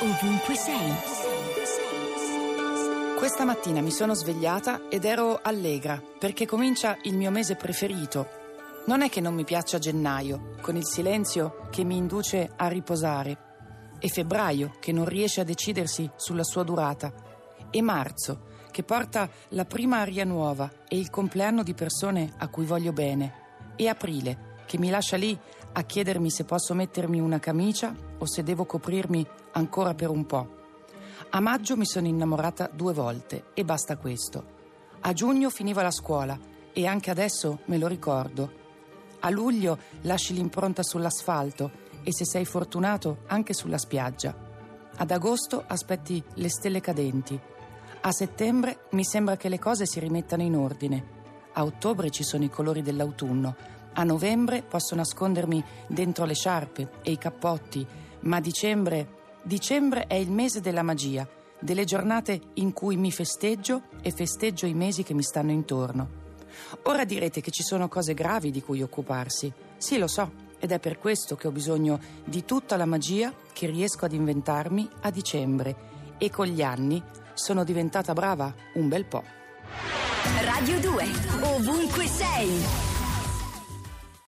ovunque sei. Questa mattina mi sono svegliata ed ero allegra perché comincia il mio mese preferito. Non è che non mi piaccia gennaio, con il silenzio che mi induce a riposare, e febbraio che non riesce a decidersi sulla sua durata, e marzo che porta la prima aria nuova e il compleanno di persone a cui voglio bene, e aprile che mi lascia lì a chiedermi se posso mettermi una camicia o se devo coprirmi ancora per un po'. A maggio mi sono innamorata due volte e basta questo. A giugno finiva la scuola e anche adesso me lo ricordo. A luglio lasci l'impronta sull'asfalto e se sei fortunato anche sulla spiaggia. Ad agosto aspetti le stelle cadenti. A settembre mi sembra che le cose si rimettano in ordine. A ottobre ci sono i colori dell'autunno a novembre posso nascondermi dentro le sciarpe e i cappotti, ma dicembre, dicembre è il mese della magia, delle giornate in cui mi festeggio e festeggio i mesi che mi stanno intorno. Ora direte che ci sono cose gravi di cui occuparsi. Sì, lo so, ed è per questo che ho bisogno di tutta la magia che riesco ad inventarmi a dicembre e con gli anni sono diventata brava un bel po'. Radio 2, ovunque sei.